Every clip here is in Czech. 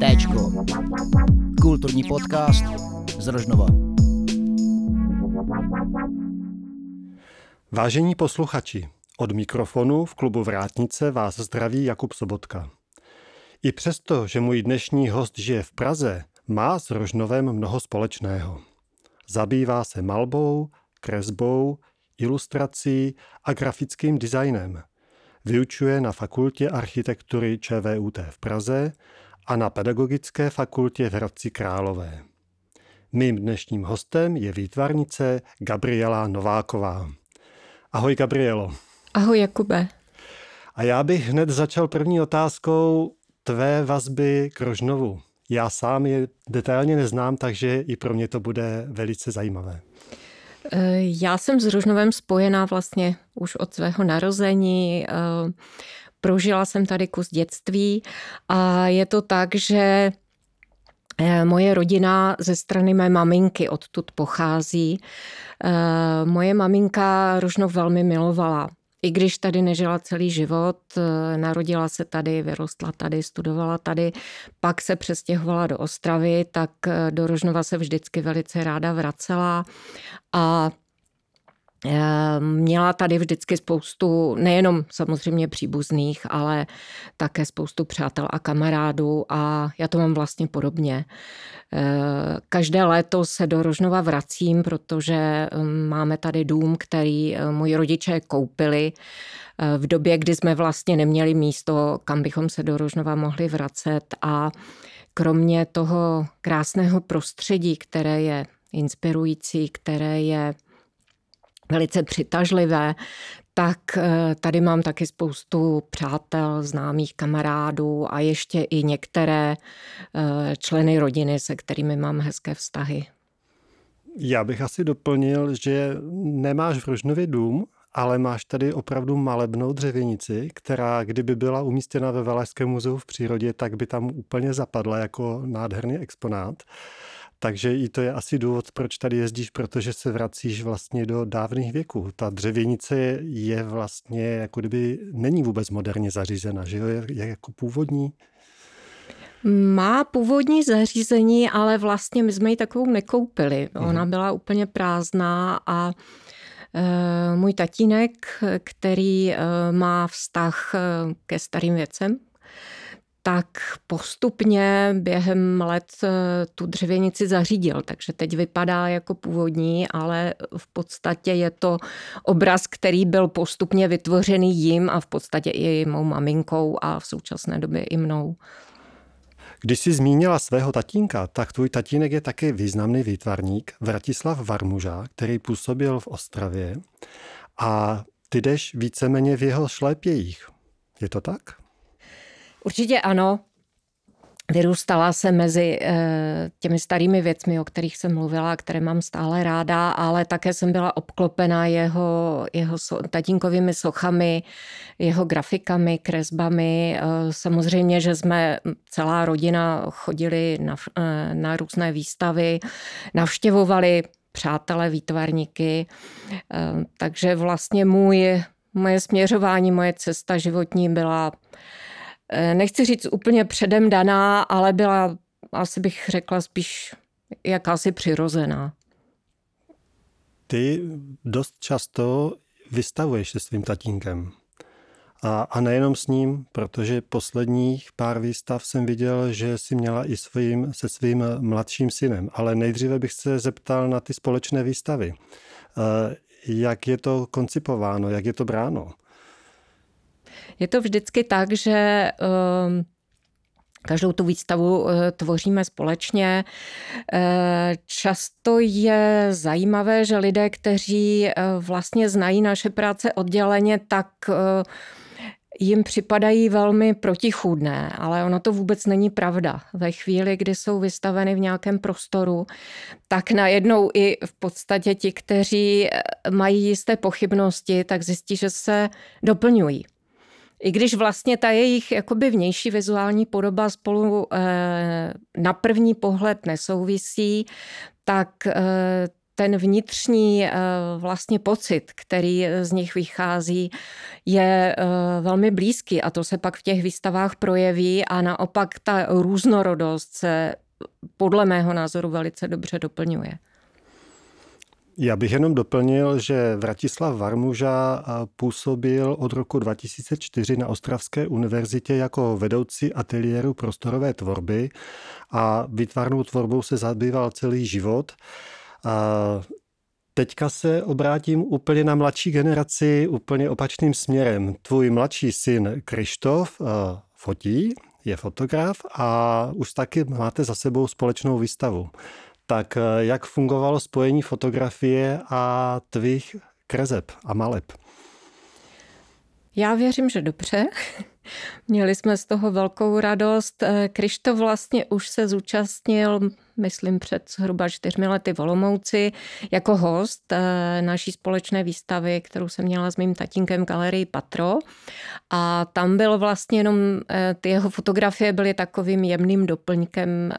Téčko. Kulturní podcast z Rožnova. Vážení posluchači, od mikrofonu v klubu Vrátnice vás zdraví Jakub Sobotka. I přesto, že můj dnešní host žije v Praze, má s Rožnovem mnoho společného. Zabývá se malbou, kresbou, ilustrací a grafickým designem. Vyučuje na fakultě architektury ČVUT v Praze a na Pedagogické fakultě v Hradci Králové. Mým dnešním hostem je výtvarnice Gabriela Nováková. Ahoj Gabrielo. Ahoj Jakube. A já bych hned začal první otázkou tvé vazby k Rožnovu. Já sám je detailně neznám, takže i pro mě to bude velice zajímavé. Eh, já jsem s Rožnovem spojená vlastně už od svého narození. Eh, prožila jsem tady kus dětství a je to tak, že eh, Moje rodina ze strany mé maminky odtud pochází. Moje maminka Rožnov velmi milovala. I když tady nežila celý život, narodila se tady, vyrostla tady, studovala tady, pak se přestěhovala do Ostravy, tak do Rožnova se vždycky velice ráda vracela. A měla tady vždycky spoustu, nejenom samozřejmě příbuzných, ale také spoustu přátel a kamarádů a já to mám vlastně podobně. Ehm, každé léto se do Rožnova vracím, protože ehm, máme tady dům, který moji rodiče koupili v době, kdy jsme vlastně neměli místo, kam bychom se do Rožnova mohli vracet a kromě toho krásného prostředí, které je inspirující, které je velice přitažlivé, tak eh, tady mám taky spoustu přátel, známých kamarádů a ještě i některé eh, členy rodiny, se kterými mám hezké vztahy. Já bych asi doplnil, že nemáš v Rožnově dům, ale máš tady opravdu malebnou dřevěnici, která kdyby byla umístěna ve Valašském muzeu v přírodě, tak by tam úplně zapadla jako nádherný exponát. Takže i to je asi důvod, proč tady jezdíš, protože se vracíš vlastně do dávných věků. Ta dřevěnice je vlastně, jako kdyby není vůbec moderně zařízena, že jo, je, je jako původní. Má původní zařízení, ale vlastně my jsme ji takovou nekoupili. Ona mhm. byla úplně prázdná a e, můj tatínek, který e, má vztah e, ke starým věcem, tak postupně během let eh, tu dřevěnici zařídil, takže teď vypadá jako původní, ale v podstatě je to obraz, který byl postupně vytvořený jim a v podstatě i mou maminkou a v současné době i mnou. Když jsi zmínila svého tatínka, tak tvůj tatínek je taky významný výtvarník Vratislav Varmuža, který působil v Ostravě a ty jdeš víceméně v jeho šlépějích. Je to tak? Určitě ano. Vyrůstala se mezi eh, těmi starými věcmi, o kterých jsem mluvila, které mám stále ráda, ale také jsem byla obklopena jeho, jeho tatínkovými sochami, jeho grafikami, kresbami. Eh, samozřejmě, že jsme celá rodina chodili na, eh, na různé výstavy, navštěvovali přátelé výtvarníky, takže vlastně můj, moje směřování, moje cesta životní byla nechci říct úplně předem daná, ale byla, asi bych řekla, spíš jakási přirozená. Ty dost často vystavuješ se svým tatínkem. A, a nejenom s ním, protože posledních pár výstav jsem viděl, že si měla i svým, se svým mladším synem. Ale nejdříve bych se zeptal na ty společné výstavy. Eh, jak je to koncipováno, jak je to bráno? Je to vždycky tak, že ehm, Každou tu výstavu eh, tvoříme společně. Eh, často je zajímavé, že lidé, kteří eh, vlastně znají naše práce odděleně, tak jim připadají velmi protichůdné, ale ono to vůbec není pravda. Ve chvíli, kdy jsou vystaveny v nějakém prostoru, tak najednou i v podstatě ti, kteří mají jisté pochybnosti, tak zjistí, že se doplňují. I když vlastně ta jejich jakoby vnější vizuální podoba spolu eh, na první pohled nesouvisí, tak eh, ten vnitřní eh, vlastně pocit, který z nich vychází, je velmi blízký a to se pak v těch výstavách projeví a naopak ta různorodost se podle mého názoru velice dobře doplňuje. Já bych jenom doplnil, že Vratislav Varmuža působil od roku 2004 na Ostravské univerzitě jako vedoucí ateliéru prostorové tvorby a vytvarnou tvorbou se zabýval celý život. Teďka se obrátím úplně na mladší generaci, úplně opačným směrem. Tvůj mladší syn Krištof fotí, je fotograf a už taky máte za sebou společnou výstavu. Tak eh, jak fungovalo spojení fotografie a tvých kreseb a maleb? Já věřím, že dobře. Měli jsme z toho velkou radost. Eh, Krištof vlastně už se zúčastnil, myslím, před zhruba čtyřmi lety v Olomouci jako host eh, naší společné výstavy, kterou jsem měla s mým tatínkem v galerii Patro. A tam byl vlastně jenom, ty jeho fotografie byly takovým jemným doplňkem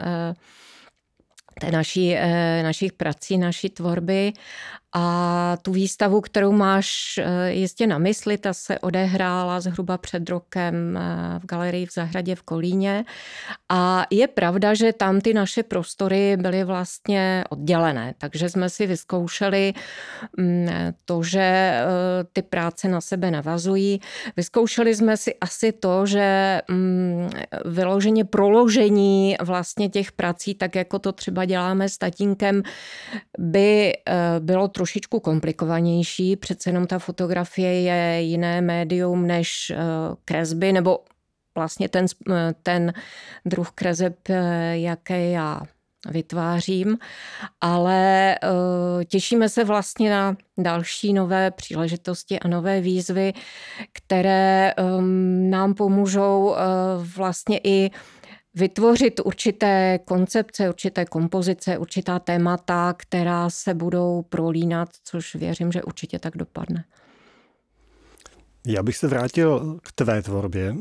té naší, eh, našich prací, naší tvorby a tu výstavu, kterou máš eh, jistě na mysli, ta se odehrála zhruba před rokem eh, v galerii v Zahradě v Kolíně. A je pravda, že tam ty naše prostory byly vlastně oddělené, takže jsme si vyzkoušeli mm, to, že eh, ty práce na sebe navazují. Vyzkoušeli jsme si asi to, že mm, vyloženě proložení vlastně těch prací, tak jako to třeba děláme s tatínkem, by bylo trošičku komplikovanější. Přece jenom ta fotografie je jiné médium než eh, kresby, nebo vlastně ten, eh, ten druh kreseb, eh, jaké já vytvářím, ale těšíme se vlastně na další nové příležitosti a nové výzvy, které ehm, nám pomůžou vlastně i vytvořit určité koncepce, určité kompozice, určitá témata, která se budou prolínat, což věřím, že určitě tak dopadne. Já bych se vrátil k tvé tvorbě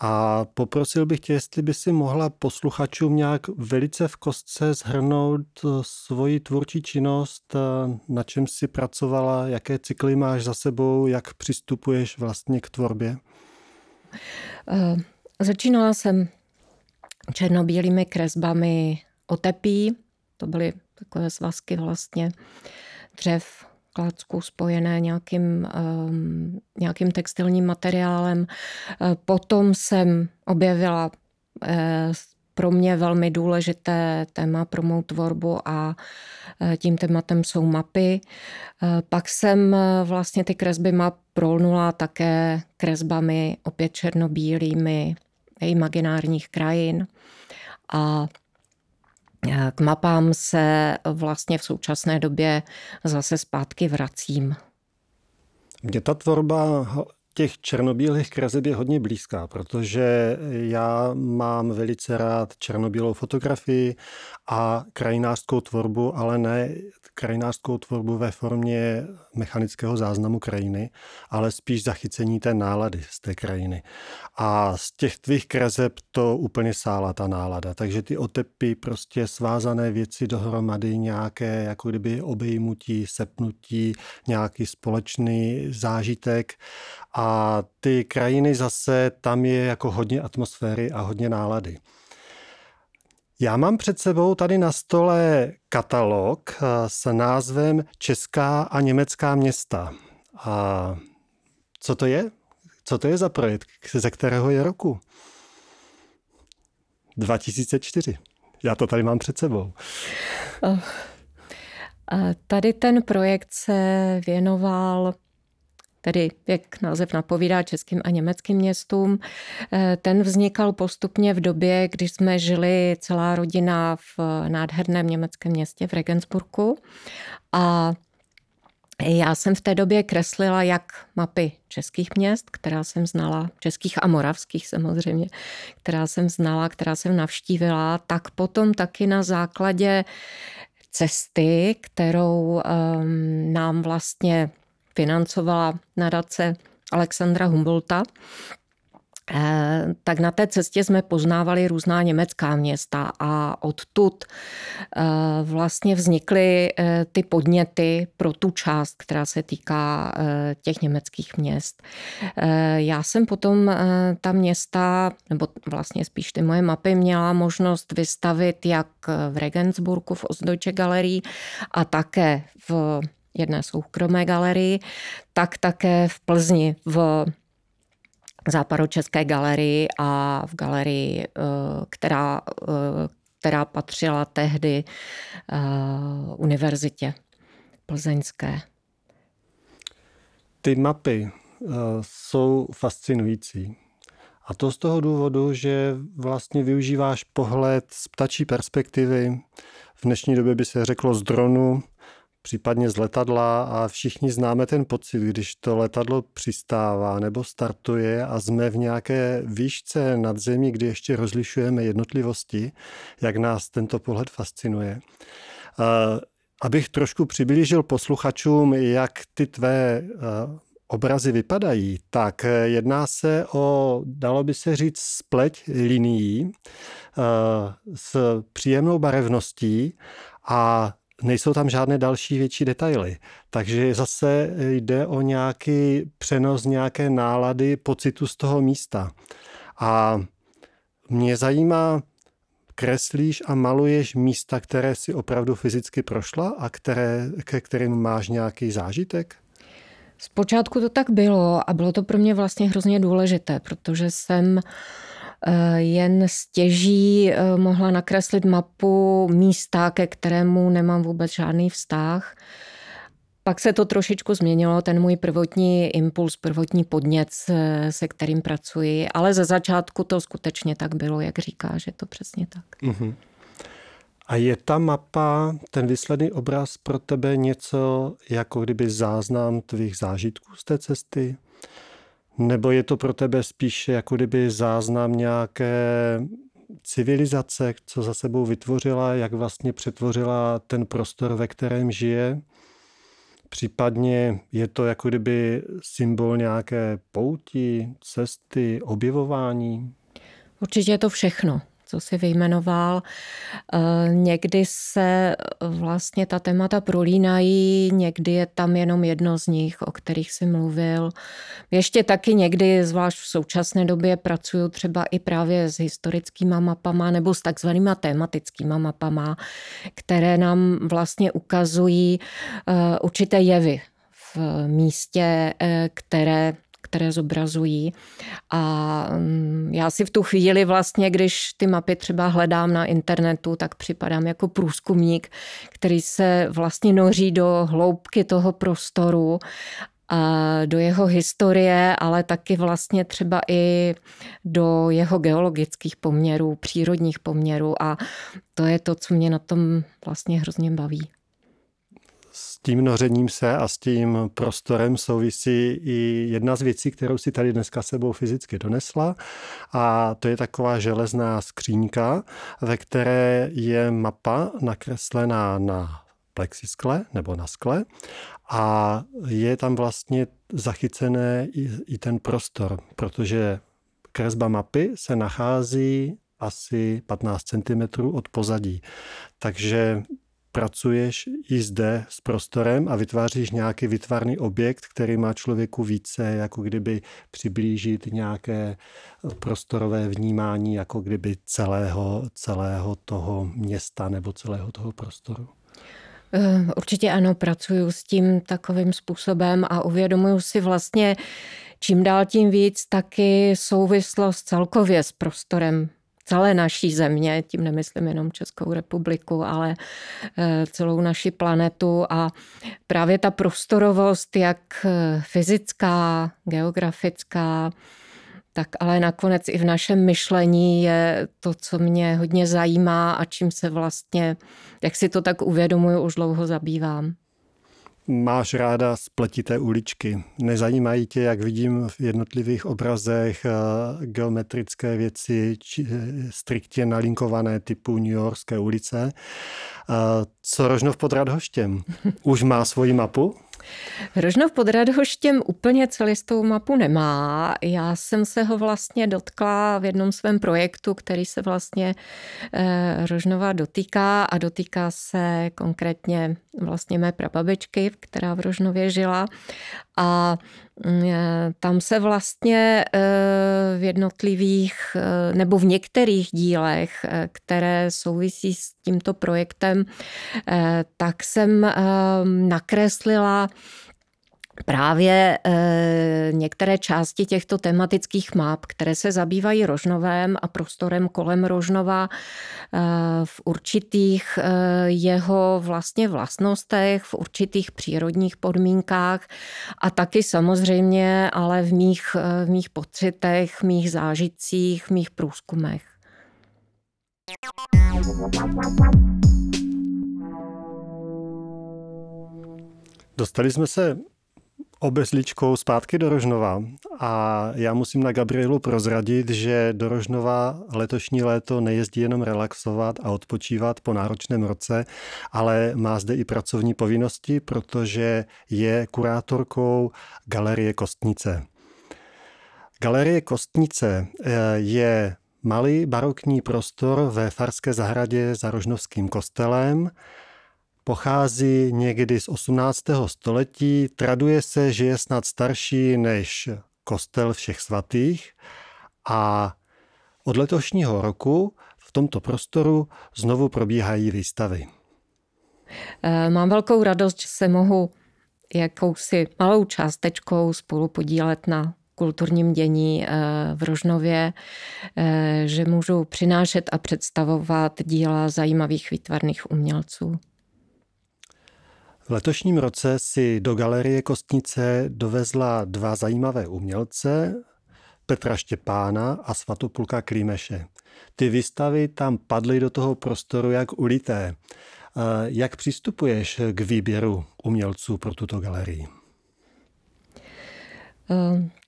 a poprosil bych tě, jestli by si mohla posluchačům nějak velice v kostce zhrnout svoji tvůrčí činnost, na čem si pracovala, jaké cykly máš za sebou, jak přistupuješ vlastně k tvorbě? Eh, začínala jsem černobílými kresbami otepí. To byly takové svazky vlastně dřev, klacku spojené nějakým, um, nějakým textilním materiálem. Eh, potom jsem objevila eh, pro mě velmi důležité téma pro mou tvorbu a eh, tím tématem jsou mapy. Pak jsem vlastně ty kresby map prolnula také kresbami opět černobílými imaginárních krajin. A e, k mapám se vlastně v současné době zase zpátky vracím. Mě ta tvorba těch černobílých kreseb je hodně blízká, protože já mám velice rád černobílou fotografii a krajinářskou tvorbu, ale ne krajinářskou tvorbu ve formě mechanického záznamu krajiny, ale spíš zachycení té nálady z té krajiny. A z těch tvých kreseb to úplně sála ta nálada. Takže ty otepy, prostě svázané věci dohromady, nějaké jako kdyby obejmutí, sepnutí, nějaký společný zážitek. A ty krajiny zase, tam je jako hodně atmosféry a hodně nálady. Já mám před sebou tady na stole katalog eh, s názvem Česká a německá města. A co to je? Co to je za projekt? Ze kterého je roku? 2004. Já to tady mám před sebou. Oh. Tady ten projekt se věnoval tedy jak název napovídá českým a německým městům. Eh, ten vznikal postupně v době, kdy jsme žili celá rodina v nádherném německém městě v Regensburgu a já jsem v té době kreslila jak mapy českých měst, která jsem znala, českých a moravských samozřejmě, která jsem znala, která jsem navštívila, tak potom taky na základě cesty, kterou um, nám vlastně financovala nadace Alexandra Humboldta. Eh, tak na té cestě jsme poznávali různá německá města a odtud eh, vlastně vznikly eh, ty podněty pro tu část, která se týká těch německých měst. Já jsem potom ta města, nebo vlastně spíš ty moje mapy, měla možnost vystavit jak v Regensburgu v Ostdeutsche Galerii a také v jedné soukromé galerii, tak také v Plzni v západočeské galerii a v galerii, eh, která, eh, která patřila tehdy eh, univerzitě plzeňské. Ty mapy jsou fascinující. A to z toho důvodu, že vlastně využíváš pohled z ptačí perspektivy. V dnešní době by se řeklo z dronu, případně z letadla a všichni známe ten pocit, když to letadlo přistává nebo startuje a jsme v nějaké výšce nad zemí, kdy ještě rozlišujeme jednotlivosti, jak nás tento pohled fascinuje. Abych trošku přiblížil posluchačům, jak ty tvé obrazy vypadají, tak jedná se o, dalo by se říct, spleť linií s příjemnou barevností a nejsou tam žádné další větší detaily. Takže zase jde o nějaký přenos nějaké nálady, pocitu z toho místa. A mě zajímá, kreslíš a maluješ místa, které si opravdu fyzicky prošla a které, ke kterým máš nějaký zážitek? Zpočátku to tak bylo a bylo to pro mě vlastně hrozně důležité, protože jsem jen stěží eh, mohla nakreslit mapu místa, ke kterému nemám vůbec žádný vztah. Pak se to trošičku změnilo, ten můj prvotní impuls, prvotní podnět, se kterým pracuji, ale ze začátku to skutečně tak bylo, jak říká, že to přesně tak. Uh-huh. A je ta mapa, ten výsledný obraz pro tebe něco jako kdyby záznam tvých zážitků z té cesty? Nebo je to pro tebe spíše jako kdyby záznam nějaké civilizace, co za sebou vytvořila, jak vlastně přetvořila ten prostor, ve kterém žije? Případně je to jako kdyby symbol nějaké pouti, cesty, objevování? Určitě je to všechno co si vyjmenoval. Eh, někdy se vlastně ta témata prolínají, někdy je tam jenom jedno z nich, o kterých si mluvil. Ještě taky někdy, zvlášť v současné době, pracuju třeba i právě s historickýma mapama nebo s takzvanýma tematickýma mapama, které nám vlastně ukazují eh, určité jevy v místě, eh, které které zobrazují. A mm, já si v tu chvíli vlastně, když ty mapy třeba hledám na internetu, tak připadám jako průzkumník, který se vlastně noří do hloubky toho prostoru do jeho historie, ale taky vlastně třeba i do jeho geologických poměrů, přírodních poměrů a to je to, co mě na tom vlastně hrozně baví s tím nořením se a s tím prostorem souvisí i jedna z věcí, kterou si tady dneska sebou fyzicky donesla a to je taková železná skřínka, ve které je mapa nakreslená na plexiskle nebo na skle a je tam vlastně zachycené i, i ten prostor, protože kresba mapy se nachází asi 15 cm od pozadí. Takže pracuješ i zde s prostorem a vytváříš nějaký vytvarný objekt, který má člověku více jako kdyby přiblížit nějaké prostorové vnímání jako kdyby celého, celého toho města nebo celého toho prostoru. Eh, určitě ano, pracuju s tím takovým způsobem a uvědomuju si vlastně čím dál tím víc taky souvislost celkově s prostorem celé naší země, tím nemyslím jenom Českou republiku, ale eh, celou naši planetu a právě ta prostorovost, jak eh, fyzická, geografická, tak ale nakonec i v našem myšlení je to, co mě hodně zajímá a čím se vlastně, jak si to tak uvědomuju, už dlouho zabývám. Máš ráda spletité uličky. Nezajímají tě, jak vidím v jednotlivých obrazech, eh, geometrické věci, či, eh, striktně nalinkované typu New Yorkské ulice. Eh, co Rožnov pod Radhoštěm? Už má svoji mapu? Rožnov pod Radhoštěm úplně celistou mapu nemá. Já jsem se ho vlastně dotkla v jednom svém projektu, který se vlastně eh, Rožnova dotýká a dotýká se konkrétně vlastně mé prababičky, která v Rožnově žila. A mm, tam se vlastně eh, v jednotlivých nebo v některých dílech, které souvisí s tímto projektem, tak jsem nakreslila právě e, některé části těchto tematických map, které se zabývají Rožnovém a prostorem kolem Rožnova e, v určitých e, jeho vlastně vlastnostech, v určitých přírodních podmínkách a taky samozřejmě ale v mých, v mých pocitech, mých zážitcích, mých průzkumech. Dostali jsme se obezličkou zpátky do Rožnova a já musím na Gabrielu prozradit, že do Rožnova letošní léto nejezdí jenom relaxovat a odpočívat po náročném roce, ale má zde i pracovní povinnosti, protože je kurátorkou Galerie Kostnice. Galerie Kostnice eh, je malý barokní prostor ve Farské zahradě za Rožnovským kostelem, pochází někdy z 18. století. Traduje se, že je snad starší než kostel všech svatých a od letošního roku v tomto prostoru znovu probíhají výstavy. Eh, mám velkou radost, že se mohu jakousi malou částečkou spolu podílet na kulturním dění eh, v Rožnově, eh, že můžu přinášet a představovat díla zajímavých výtvarných umělců. V letošním roce si do galerie Kostnice dovezla dva zajímavé umělce, Petra Štěpána a Svatopulka Klímeše. Ty výstavy tam padly do toho prostoru jak ulité. Jak přistupuješ k výběru umělců pro tuto galerii?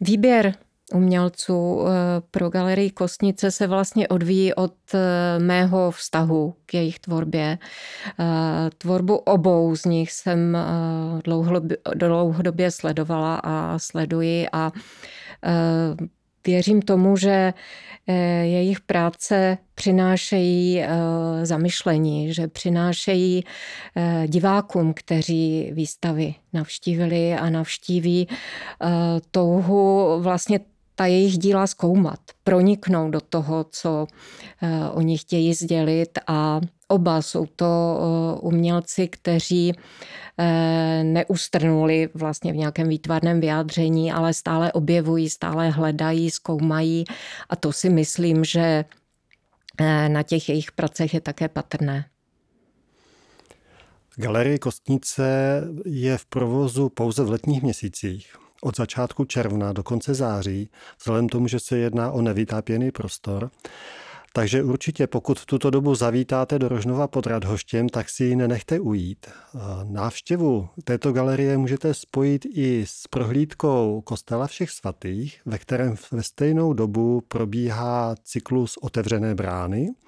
Výběr umělců eh, pro galerii Kostnice se vlastně odvíjí od eh, mého vztahu k jejich tvorbě. Eh, tvorbu obou z nich jsem dlouhodobě sledovala a sleduji a věřím tomu, že jejich práce přinášejí zamyšlení, že přinášejí divákům, kteří výstavy navštívili a navštíví touhu vlastně ta jejich díla zkoumat, proniknout do toho, co eh, oni chtějí sdělit. A oba jsou to eh, umělci, kteří eh, neustrnuli vlastně v nějakém výtvarném vyjádření, ale stále objevují, stále hledají, zkoumají. A to si myslím, že na těch jejich pracech je také patrné. Galerie Kostnice je v provozu pouze v letních měsících od začátku června do konce září, vzhledem tomu, že se jedná o nevytápěný prostor. Takže určitě, pokud v tuto dobu zavítáte do Rožnova pod Radhoštěm, tak si ji nenechte ujít. Návštěvu této galerie můžete spojit i s prohlídkou Kostela všech svatých, ve kterém ve stejnou dobu probíhá cyklus Otevřené brány –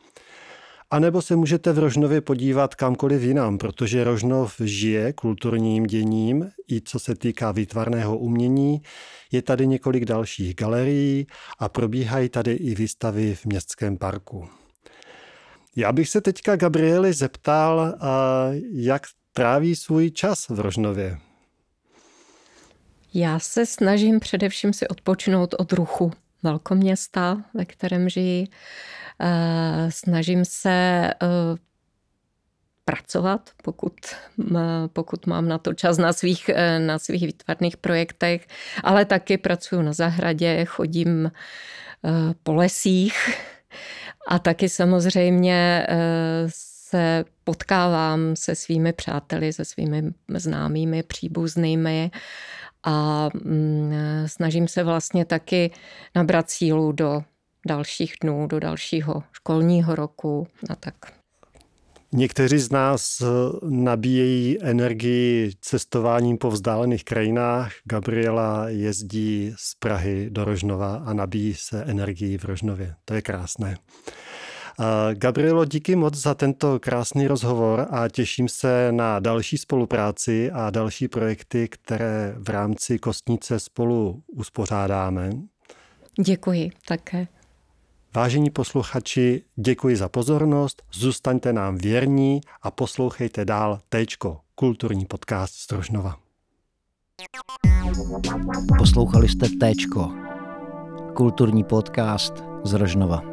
a nebo se můžete v Rožnově podívat kamkoliv jinam, protože Rožnov žije kulturním děním, i co se týká výtvarného umění. Je tady několik dalších galerií a probíhají tady i výstavy v městském parku. Já bych se teďka Gabrieli zeptal, jak tráví svůj čas v Rožnově. Já se snažím především si odpočinout od ruchu velkoměsta, ve kterém žijí. Eh, snažím se eh, pracovat, pokud, pokud mám na to čas na svých, eh, na svých výtvarných projektech, ale taky pracuji na zahradě, chodím po lesích a taky samozřejmě se potkávám se svými přáteli, se svými známými, příbuznými a mm, snažím se vlastně taky nabrat sílu do dalších dnů, do dalšího školního roku a tak. Někteří z nás nabíjejí energii cestováním po vzdálených krajinách. Gabriela jezdí z Prahy do Rožnova a nabíjí se energii v Rožnově. To je krásné. Gabrielo, díky moc za tento krásný rozhovor a těším se na další spolupráci a další projekty, které v rámci Kostnice spolu uspořádáme. Děkuji také. Vážení posluchači, děkuji za pozornost, zůstaňte nám věrní a poslouchejte dál Téčko, kulturní podcast z Trožnova. Poslouchali jste Téčko, kulturní podcast z Rožnova.